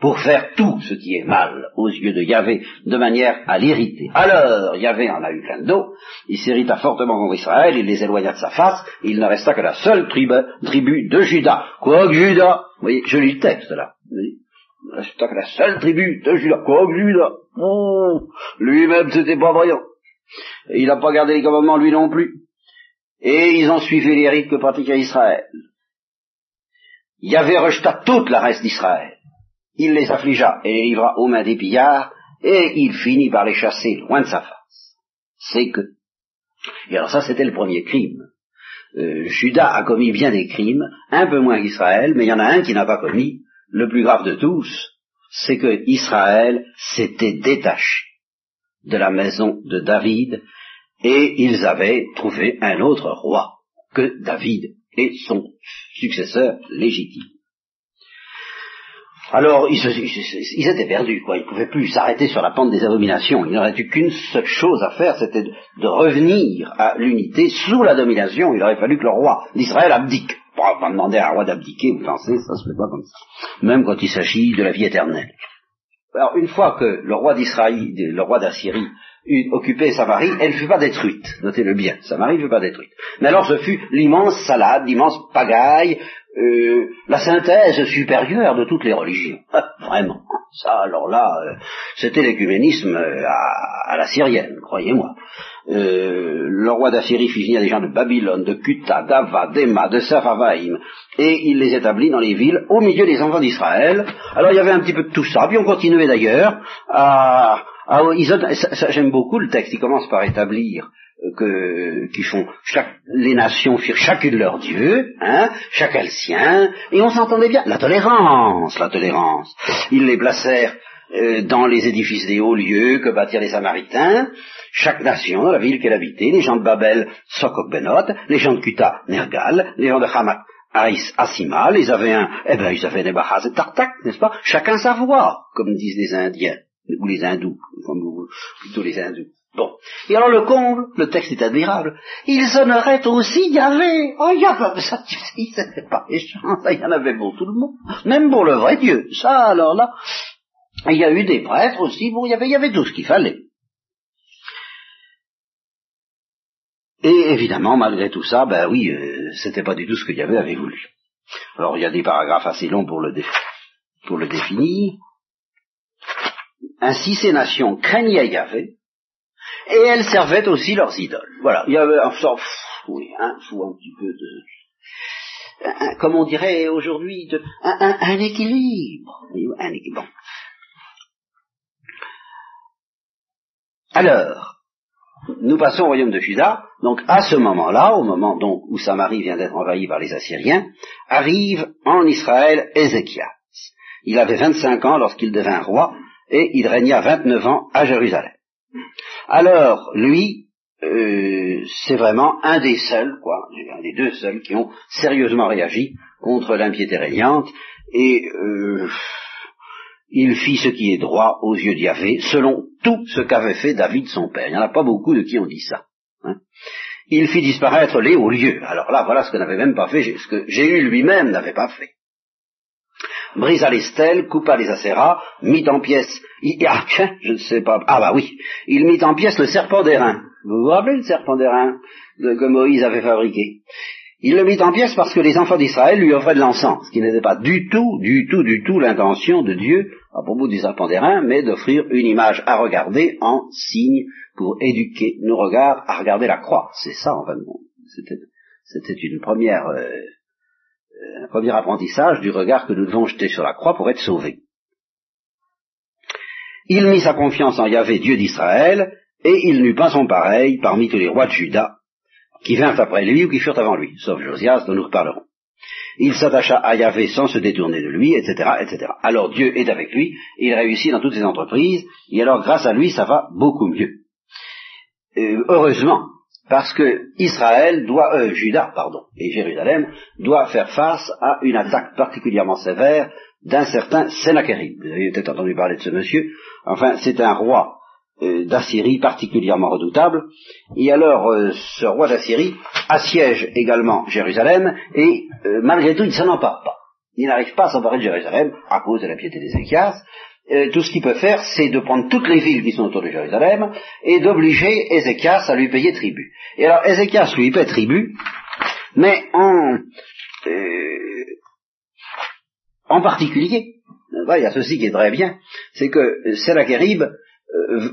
pour faire tout ce qui est mal aux yeux de Yahvé, de manière à l'irriter. Alors, Yahvé en a eu plein d'eau, il s'irrita fortement contre Israël, il les éloigna de sa face, il ne resta que la seule tribu, tribu de Judas. Quoi Judas Vous voyez, je lis le texte là. Il ne resta que la seule tribu de Judas. Quoi Judas oh, Lui-même, c'était pas brillant. il n'a pas gardé les commandements, lui non plus. Et ils ont suivi les rites que pratiquait Israël. Yahvé rejeta toute la reste d'Israël. Il les affligea et les livra aux mains des pillards, et il finit par les chasser loin de sa face. C'est que. Et alors ça, c'était le premier crime. Euh, Judas a commis bien des crimes, un peu moins qu'Israël, mais il y en a un qui n'a pas commis, le plus grave de tous, c'est que Israël s'était détaché de la maison de David, et ils avaient trouvé un autre roi que David et son successeur légitime. Alors, ils, étaient perdus, quoi. Ils ne pouvaient plus s'arrêter sur la pente des abominations. Il n'aurait eu qu'une seule chose à faire, c'était de, de, revenir à l'unité sous la domination. Il aurait fallu que le roi d'Israël abdique. On va demander à un roi d'abdiquer, vous pensez, ça se fait pas comme ça. Même quand il s'agit de la vie éternelle. Alors, une fois que le roi d'Israël, le roi d'Assyrie, occupé Samarie, elle ne fut pas détruite. Notez-le bien, Samarie ne fut pas détruite. Mais alors ce fut l'immense salade, l'immense pagaille, euh, la synthèse supérieure de toutes les religions. Vraiment. Ça, alors là, euh, c'était l'écuménisme euh, à, à, la syrienne, croyez-moi. Euh, le roi d'Assyrie fit venir des gens de Babylone, de Kuta, d'Ava, d'Ema, de Saphavaïm, et il les établit dans les villes au milieu des enfants d'Israël. Alors il y avait un petit peu de tout ça, puis on continuait d'ailleurs à... à ça, ça, j'aime beaucoup le texte, il commence par établir que, qui font chaque, les nations firent chacune leur dieu, hein, chacun le sien, et on s'entendait bien. La tolérance, la tolérance. Ils les placèrent euh, dans les édifices des hauts lieux que bâtirent les Samaritains, chaque nation dans la ville qu'elle habitait, les gens de Babel, Sokok Benot, les gens de Kuta, Nergal, les gens de Hamat, Aïs, Asima, les avaient un, eh ben, ils avaient des Bahas et Tartak, n'est-ce pas? Chacun sa voix, comme disent les Indiens, ou les Hindous, plutôt les Hindous. Bon. Et alors le comble, le texte est admirable. Ils honoraient aussi Yahvé. Oh, il y a pas, ça, c'était pas méchant, ça, il y en avait pour tout le monde. Même pour le vrai Dieu. Ça, alors là, il y a eu des prêtres aussi, bon, il y avait, y avait tout ce qu'il fallait. Et évidemment, malgré tout ça, ben oui, euh, c'était pas du tout ce que Yahvé avait voulu. Alors il y a des paragraphes assez longs pour le définir. Ainsi ces nations craignaient Yahvé, et elles servaient aussi leurs idoles. Voilà, il y avait un sort, oui, un, un petit peu de, comme on dirait aujourd'hui, un, un, équilibre. Un équilibre. Alors, nous passons au royaume de Juda. Donc, à ce moment-là, au moment donc où Samarie vient d'être envahie par les Assyriens, arrive en Israël Ézéchias. Il avait 25 ans lorsqu'il devint roi et il régna 29 ans à Jérusalem. Alors, lui, euh, c'est vraiment un des seuls, quoi, un des deux seuls qui ont sérieusement réagi contre l'impiété régnante, et euh, il fit ce qui est droit aux yeux d'Yahvé, selon tout ce qu'avait fait David son père. Il n'y en a pas beaucoup de qui ont dit ça. Hein. Il fit disparaître les hauts lieux. Alors là, voilà ce que n'avait même pas fait, ce que Jéhu lui-même n'avait pas fait brisa les stèles, coupa les acéras, mit en pièces, ah tiens, je ne sais pas, ah bah oui, il mit en pièces le serpent d'airain. Vous vous rappelez le serpent d'airain que Moïse avait fabriqué? Il le mit en pièces parce que les enfants d'Israël lui offraient de l'encens, ce qui n'était pas du tout, du tout, du tout l'intention de Dieu à propos du serpent d'airain, mais d'offrir une image à regarder en signe pour éduquer nos regards à regarder la croix. C'est ça en fait. C'était une première... Euh, un premier apprentissage du regard que nous devons jeter sur la croix pour être sauvés. Il mit sa confiance en Yahvé, Dieu d'Israël, et il n'eut pas son pareil parmi tous les rois de Juda, qui vinrent après lui ou qui furent avant lui, sauf Josias dont nous reparlerons. Il s'attacha à Yahvé sans se détourner de lui, etc., etc. Alors Dieu est avec lui, il réussit dans toutes ses entreprises, et alors grâce à lui, ça va beaucoup mieux. Euh, heureusement, parce que Israël doit, euh, Juda, pardon, et Jérusalem doit faire face à une attaque particulièrement sévère d'un certain Sennacherib. Vous avez peut-être entendu parler de ce monsieur. Enfin, c'est un roi euh, d'Assyrie particulièrement redoutable. Et alors, euh, ce roi d'Assyrie assiège également Jérusalem et euh, malgré tout, il ne s'en empare pas. Il n'arrive pas à s'emparer de Jérusalem à cause de la piété d'Ézéchias. Tout ce qu'il peut faire, c'est de prendre toutes les villes qui sont autour de Jérusalem et d'obliger Ézéchias à lui payer tribut. Et alors, Ézéchias lui paie tribut, mais en, en particulier, il y a ceci qui est très bien, c'est que Sennacherib euh,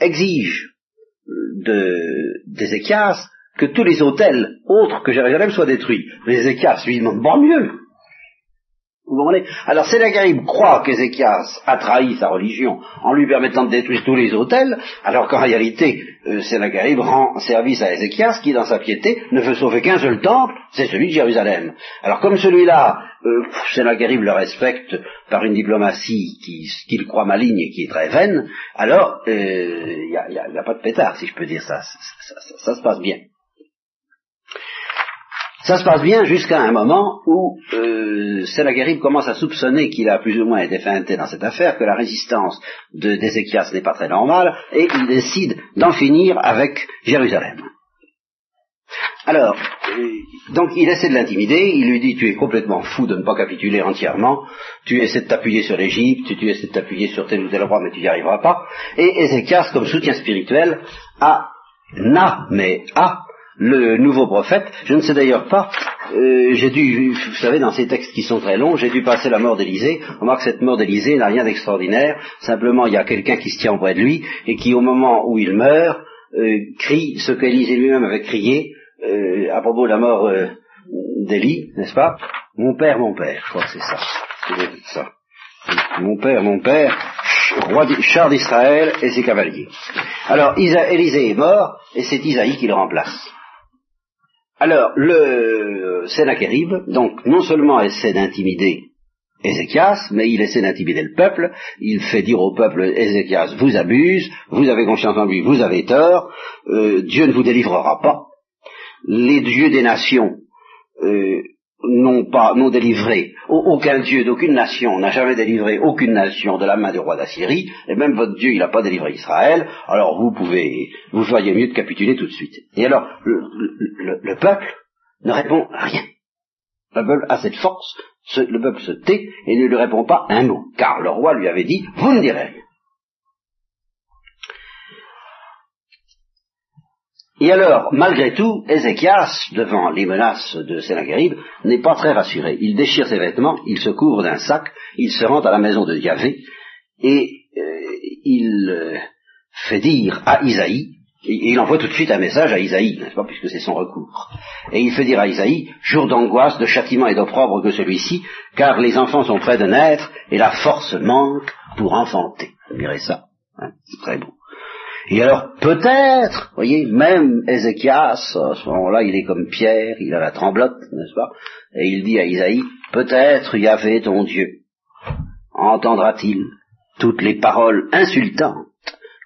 exige d'Ézéchias que tous les hôtels autres que Jérusalem soient détruits. Mais Ézéchias lui demande, bon mieux, Alors Sénagarib croit qu'Ézéchias a trahi sa religion en lui permettant de détruire tous les hôtels, alors qu'en réalité, euh, Sénagarib rend service à Ézéchias qui, dans sa piété, ne veut sauver qu'un seul temple, c'est celui de Jérusalem. Alors comme celui-là, euh, Sénagarib le respecte par une diplomatie qu'il croit maligne et qui est très vaine, alors il euh, n'y a, pas de pétard, si je peux dire ça, ça se passe bien. Ça se passe bien jusqu'à un moment où euh, commence à soupçonner qu'il a plus ou moins été feinté dans cette affaire, que la résistance d'Ézéchias n'est pas très normale, et il décide d'en finir avec Jérusalem. Alors, euh, donc il essaie de l'intimider, il lui dit tu es complètement fou de ne pas capituler entièrement, tu essaies de t'appuyer sur l'Égypte, tu essaies de t'appuyer sur tel ou tel roi, mais tu n'y arriveras pas. Et Ézéchias, comme soutien spirituel, a, n'a, mais a le nouveau prophète. Je ne sais d'ailleurs pas, euh, j'ai dû, vous savez, dans ces textes qui sont très longs, j'ai dû passer la mort d'Élysée. On voit que cette mort d'Élysée n'a rien d'extraordinaire. Simplement, il y a quelqu'un qui se tient auprès de lui et qui, au moment où il meurt, euh, crie ce qu'Élysée lui-même avait crié euh, à propos de la mort d'Élie, n'est-ce pas? Mon père, mon père, je crois que c'est ça. C'est ça. Mon père, mon père, roi char d'Israël et ses cavaliers. Alors, Élisée est mort et c'est Isaïe qui le remplace. Alors, le Sennacherib, donc, non seulement essaie d'intimider Ézéchias, mais il essaie d'intimider le peuple, il fait dire au peuple, Ézéchias vous abuse, vous avez confiance en lui, vous avez tort, euh, Dieu ne vous délivrera pas, les dieux des nations euh, n'ont pas, n'ont délivré, aucun dieu d'aucune nation n'a jamais délivré aucune nation de la main du roi d'Assyrie, et même votre Dieu, il n'a pas délivré Israël, alors vous pouvez, vous feriez mieux de capituler tout de suite. Et alors, le, peuple ne répond rien. Le peuple a cette force, le peuple se tait et ne lui répond pas un mot, car le roi lui avait dit, vous ne direz rien. Et alors, malgré tout, Ézéchias, devant les menaces de Sennacherib, n'est pas très rassuré. Il déchire ses vêtements, il se couvre d'un sac, il se rend à la maison de Yahvé, et euh, il euh, fait dire à Isaïe, et il envoie tout de suite un message à Isaïe, n'est-ce pas, puisque c'est son recours. Et il fait dire à Isaïe, jour d'angoisse, de châtiment et d'opprobre que celui-ci, car les enfants sont près de naître, et la force manque pour enfanter. Admirez ça, hein, c'est très beau. Et alors, peut-être, voyez, même Ézéchias, à ce moment-là, il est comme Pierre, il a la tremblote, n'est-ce pas Et il dit à Isaïe, peut-être Yahvé ton Dieu entendra-t-il toutes les paroles insultantes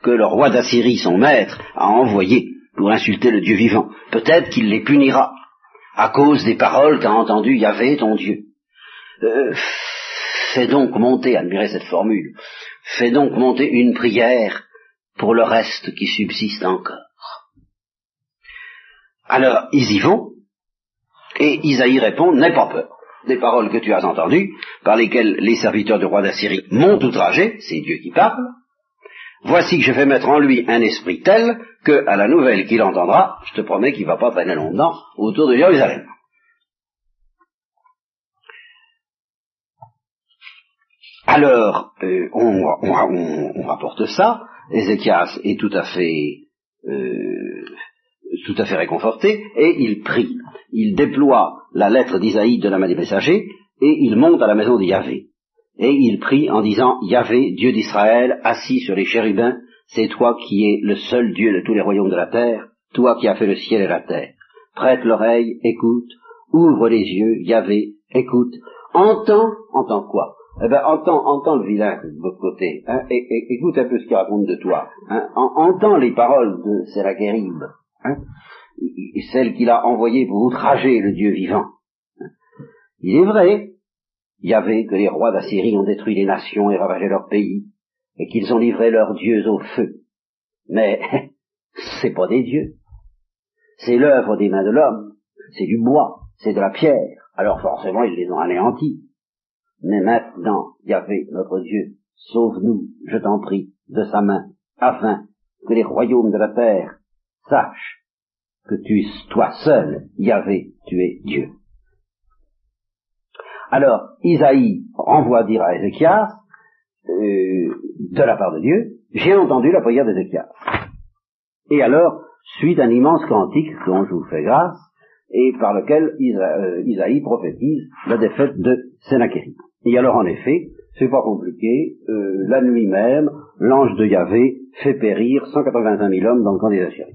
que le roi d'Assyrie, son maître, a envoyées pour insulter le Dieu vivant. Peut-être qu'il les punira à cause des paroles qu'a entendues Yahvé ton Dieu. Euh, fais donc monter, admirez cette formule, fais donc monter une prière pour le reste qui subsiste encore. Alors, ils y vont, et Isaïe répond, n'aie pas peur des paroles que tu as entendues, par lesquelles les serviteurs du roi d'Assyrie m'ont outragé, c'est Dieu qui parle, voici que je vais mettre en lui un esprit tel que, à la nouvelle qu'il entendra, je te promets qu'il ne va pas traîner longtemps autour de Jérusalem. Alors, euh, on, rapporte ça, Ézéchias est tout à fait euh, tout à fait réconforté, et il prie. Il déploie la lettre d'Isaïe de la main des messagers, et il monte à la maison de Yahvé. Et il prie en disant, Yahvé, Dieu d'Israël, assis sur les chérubins, c'est toi qui es le seul Dieu de tous les royaumes de la terre, toi qui as fait le ciel et la terre. Prête l'oreille, écoute, ouvre les yeux, Yahvé, écoute, entends, entends quoi? Eh ben, entends, entends le vilain de votre côté, hein, et, écoute un peu ce qu'il raconte de toi. Hein, entends les paroles de Sennacherib, hein, celles qu'il a envoyées pour outrager le Dieu vivant. Hein. Il est vrai Yahvé, que les rois d'Assyrie ont détruit les nations et ravagé leur pays, et qu'ils ont livré leurs dieux au feu. Mais c'est pas des dieux. C'est l'œuvre des mains de l'homme. C'est du bois, c'est de la pierre. Alors forcément, ils les ont anéantis. Mais maintenant, Yahvé, notre Dieu, sauve-nous, je t'en prie, de sa main, afin que les royaumes de la terre sachent que tu es toi seul, Yahvé, tu es Dieu. Alors, Isaïe renvoie dire à Ézéchias, euh, de la part de Dieu, j'ai entendu la prière d'Ézéchias. Et alors, suite un immense cantique dont je vous fais grâce, et par lequel euh, Isaïe prophétise la défaite de Sennacherib. Et alors, en effet, c'est pas compliqué, euh, la nuit même, l'ange de Yahvé fait périr 185 000 hommes dans le camp des Assyriens.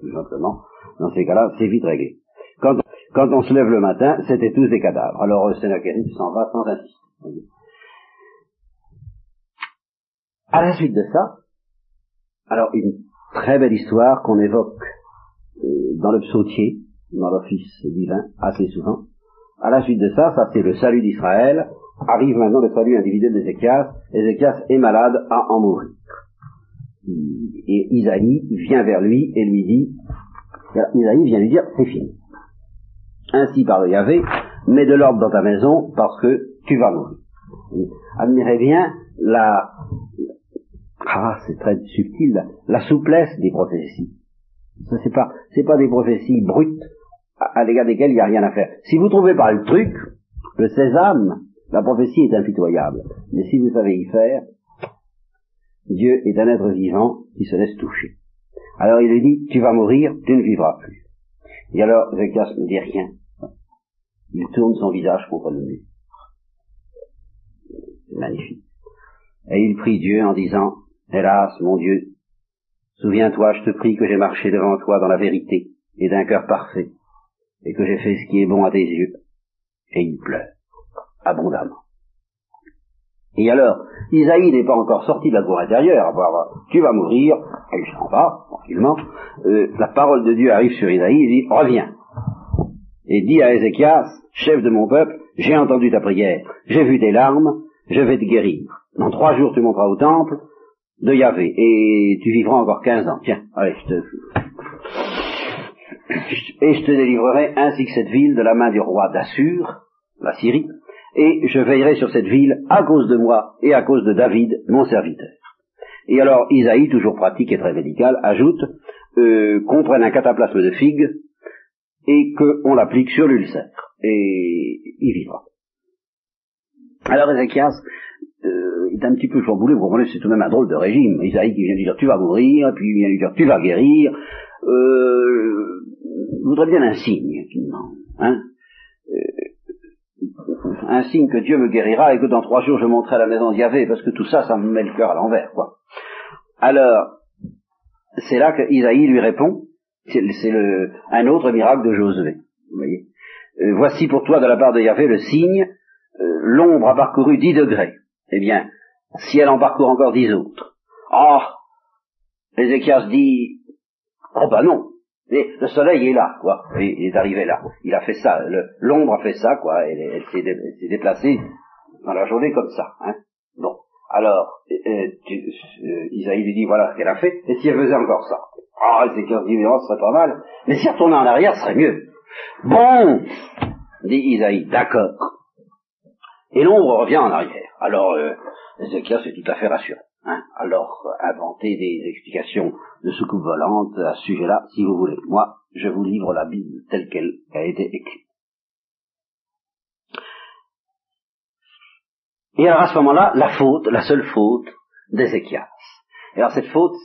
tout simplement, dans ces cas-là, c'est vite réglé. Quand, quand, on se lève le matin, c'était tous des cadavres. Alors Sennacherib s'en va sans insister. À la suite de ça, alors une très belle histoire qu'on évoque euh, dans le psautier, dans l'office divin, assez souvent. À la suite de ça, ça c'est le salut d'Israël, arrive maintenant le salut individuel d'Ézéchias. Ézéchias est malade à en mourir. Et Isaïe vient vers lui et lui dit, Isaïe vient lui dire, c'est fini. Ainsi parle Yahvé, mets de l'ordre dans ta maison parce que tu vas mourir. Admirez bien la, ah, c'est très subtil, la, souplesse des prophéties. Ce c'est pas, c'est pas des prophéties brutes à, l'égard desquelles il n'y a rien à faire. Si vous trouvez pas le truc, le sésame, la prophétie est impitoyable. Mais si vous savez y faire, Dieu est un être vivant qui se laisse toucher. Alors il lui dit, tu vas mourir, tu ne vivras plus. Et alors Zéchias ne dit rien. Il tourne son visage contre le mur. C'est magnifique. Et il prie Dieu en disant, Hélas, mon Dieu, souviens-toi, je te prie que j'ai marché devant toi dans la vérité et d'un cœur parfait, et que j'ai fait ce qui est bon à tes yeux. Et il pleure abondamment. Et alors, Isaïe n'est pas encore sorti de la cour intérieure, voir, tu vas mourir, il s'en va, tranquillement, euh, la parole de Dieu arrive sur Isaïe, il dit, reviens. Et dit à Ézéchias, chef de mon peuple, j'ai entendu ta prière, j'ai vu tes larmes, je vais te guérir. Dans trois jours tu monteras au temple de Yahvé, et tu vivras encore quinze ans. Tiens, allez, je te... Et je te délivrerai ainsi que cette ville de la main du roi d'Assur, la Syrie, et je veillerai sur cette ville à cause de moi et à cause de David, mon serviteur. Et alors Isaïe, toujours pratique et très médical, ajoute euh, qu'on prenne un cataplasme de figue et qu'on l'applique sur l'ulcère. Et il vivra. Alors Ézéchias euh, est un petit peu chamboulé, vous comprenez, c'est tout de même un drôle de régime. Isaïe qui vient lui dire tu vas mourir, puis il vient lui dire tu vas guérir. Euh, voudrait bien un signe, finalement. Hein un signe que Dieu me guérira et que dans trois jours je monterai à la maison d'Yahvé, parce que tout ça, ça me met le cœur à l'envers, quoi. Alors, c'est là que Isaïe lui répond, c'est un autre miracle de Josué. Vous voyez. Euh, voici pour toi de la part de Yahvé le signe, euh, l'ombre a parcouru dix degrés. Eh bien, si elle en parcourt encore dix autres. Ah, Ézéchias dit, oh ben non, le soleil est là, quoi. Il est arrivé là. Il a fait ça. L'ombre a fait ça, quoi. Elle, elle s'est déplacée dans la journée comme ça. Hein. Bon. Alors, euh, Isaïe lui dit voilà ce qu'elle a fait. Et si elle faisait encore ça? Ah, c'est qu'un ce serait pas mal. Mais si elle retournait en arrière, ce serait mieux. Bon, dit Isaïe, d'accord. Et l'ombre revient en arrière. Alors, euh, Ézéchias est tout à fait rassuré. Hein, alors, inventer des explications de soucoupe volante à ce sujet-là, si vous voulez. Moi, je vous livre la Bible telle qu'elle a été écrite. Et alors à ce moment-là, la faute, la seule faute d'Ézéchias. Et alors cette faute,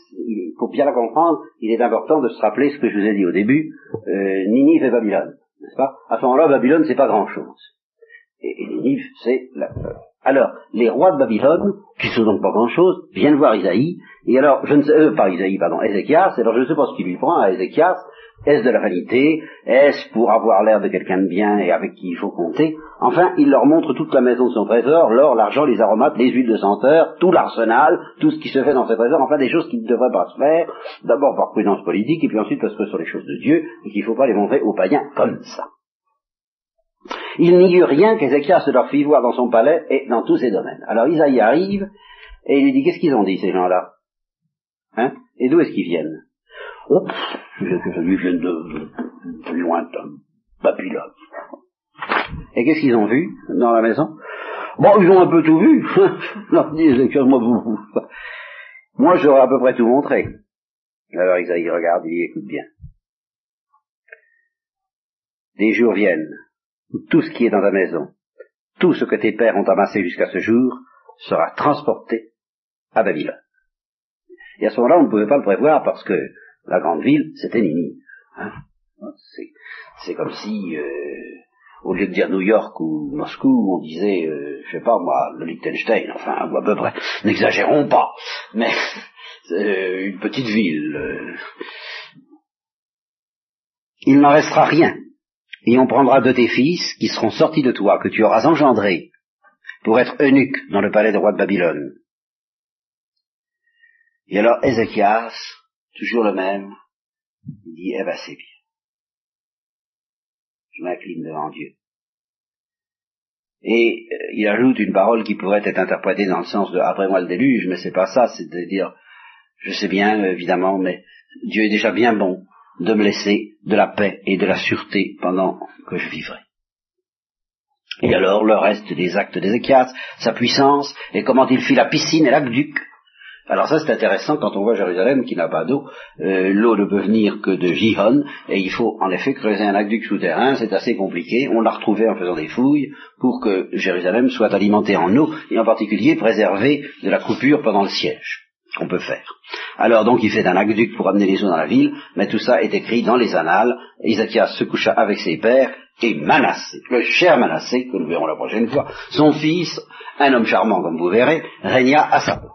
pour bien la comprendre, il est important de se rappeler ce que je vous ai dit au début, euh, Ninive et Babylone, n'est-ce pas? À ce moment-là, Babylone, c'est pas grand-chose. Et, Ninive, c'est la, alors, les rois de Babylone, qui sont donc pas grand-chose, viennent voir Isaïe, et alors, je ne sais, euh, pas Isaïe, pardon, Ézéchias, alors je ne sais pas ce qui lui prend à Ézéchias, est-ce de la vanité, est-ce pour avoir l'air de quelqu'un de bien et avec qui il faut compter, enfin, il leur montre toute la maison de son trésor, l'or, l'argent, les aromates, les huiles de senteur, tout l'arsenal, tout ce qui se fait dans ce trésor, enfin des choses qui ne devraient pas se faire, d'abord par prudence politique, et puis ensuite parce que ce sont les choses de Dieu, et qu'il ne faut pas les montrer aux païens comme ça. Il n'y eut rien qu'Ézéchias leur fit voir dans son palais et dans tous ses domaines. Alors Isaïe arrive et il lui dit, qu'est-ce qu'ils ont dit ces gens-là? Hein? Et d'où est-ce qu'ils viennent? Oh, ils viennent de, de lointain, Babylone. Et qu'est-ce qu'ils ont vu dans la maison? Bon, ils ont un peu tout vu. moi, vous, moi, j'aurais à peu près tout montré. Alors Isaïe regarde, il dit, écoute bien. Des jours viennent tout ce qui est dans ta maison, tout ce que tes pères ont amassé jusqu'à ce jour, sera transporté à Babylone. Et à ce moment-là, on ne pouvait pas le prévoir parce que la grande ville, c'était Ninive. Hein c'est comme si, euh, au lieu de dire New York ou Moscou, on disait, euh, je sais pas moi, le Liechtenstein, enfin, à peu près. N'exagérons pas, mais euh, une petite ville. Euh. Il n'en restera rien. Et on prendra de tes fils qui seront sortis de toi, que tu auras engendrés, pour être eunuques dans le palais du roi de Babylone. Et alors Ézéchias, toujours le même, dit, eh ben c'est bien. Je m'incline devant Dieu. Et euh, il ajoute une parole qui pourrait être interprétée dans le sens de après moi le déluge, mais c'est pas ça, c'est de dire je sais bien évidemment, mais Dieu est déjà bien bon de me laisser de la paix et de la sûreté pendant que je vivrai. Et alors le reste des actes d'Ézéchias, sa puissance, et comment il fit la piscine et l'aqueduc, alors ça c'est intéressant quand on voit Jérusalem qui n'a pas d'eau, euh, l'eau ne peut venir que de Gihon, et il faut en effet creuser un aqueduc souterrain, c'est assez compliqué, on l'a retrouvé en faisant des fouilles pour que Jérusalem soit alimentée en eau, et en particulier préservée de la coupure pendant le siège qu'on peut faire. Alors donc il fait un aqueduc pour amener les eaux dans la ville, mais tout ça est écrit dans les annales. Isachias se coucha avec ses pères, et Manassé, le cher Manassé, que nous verrons la prochaine fois, son fils, un homme charmant comme vous verrez, régna à sa place.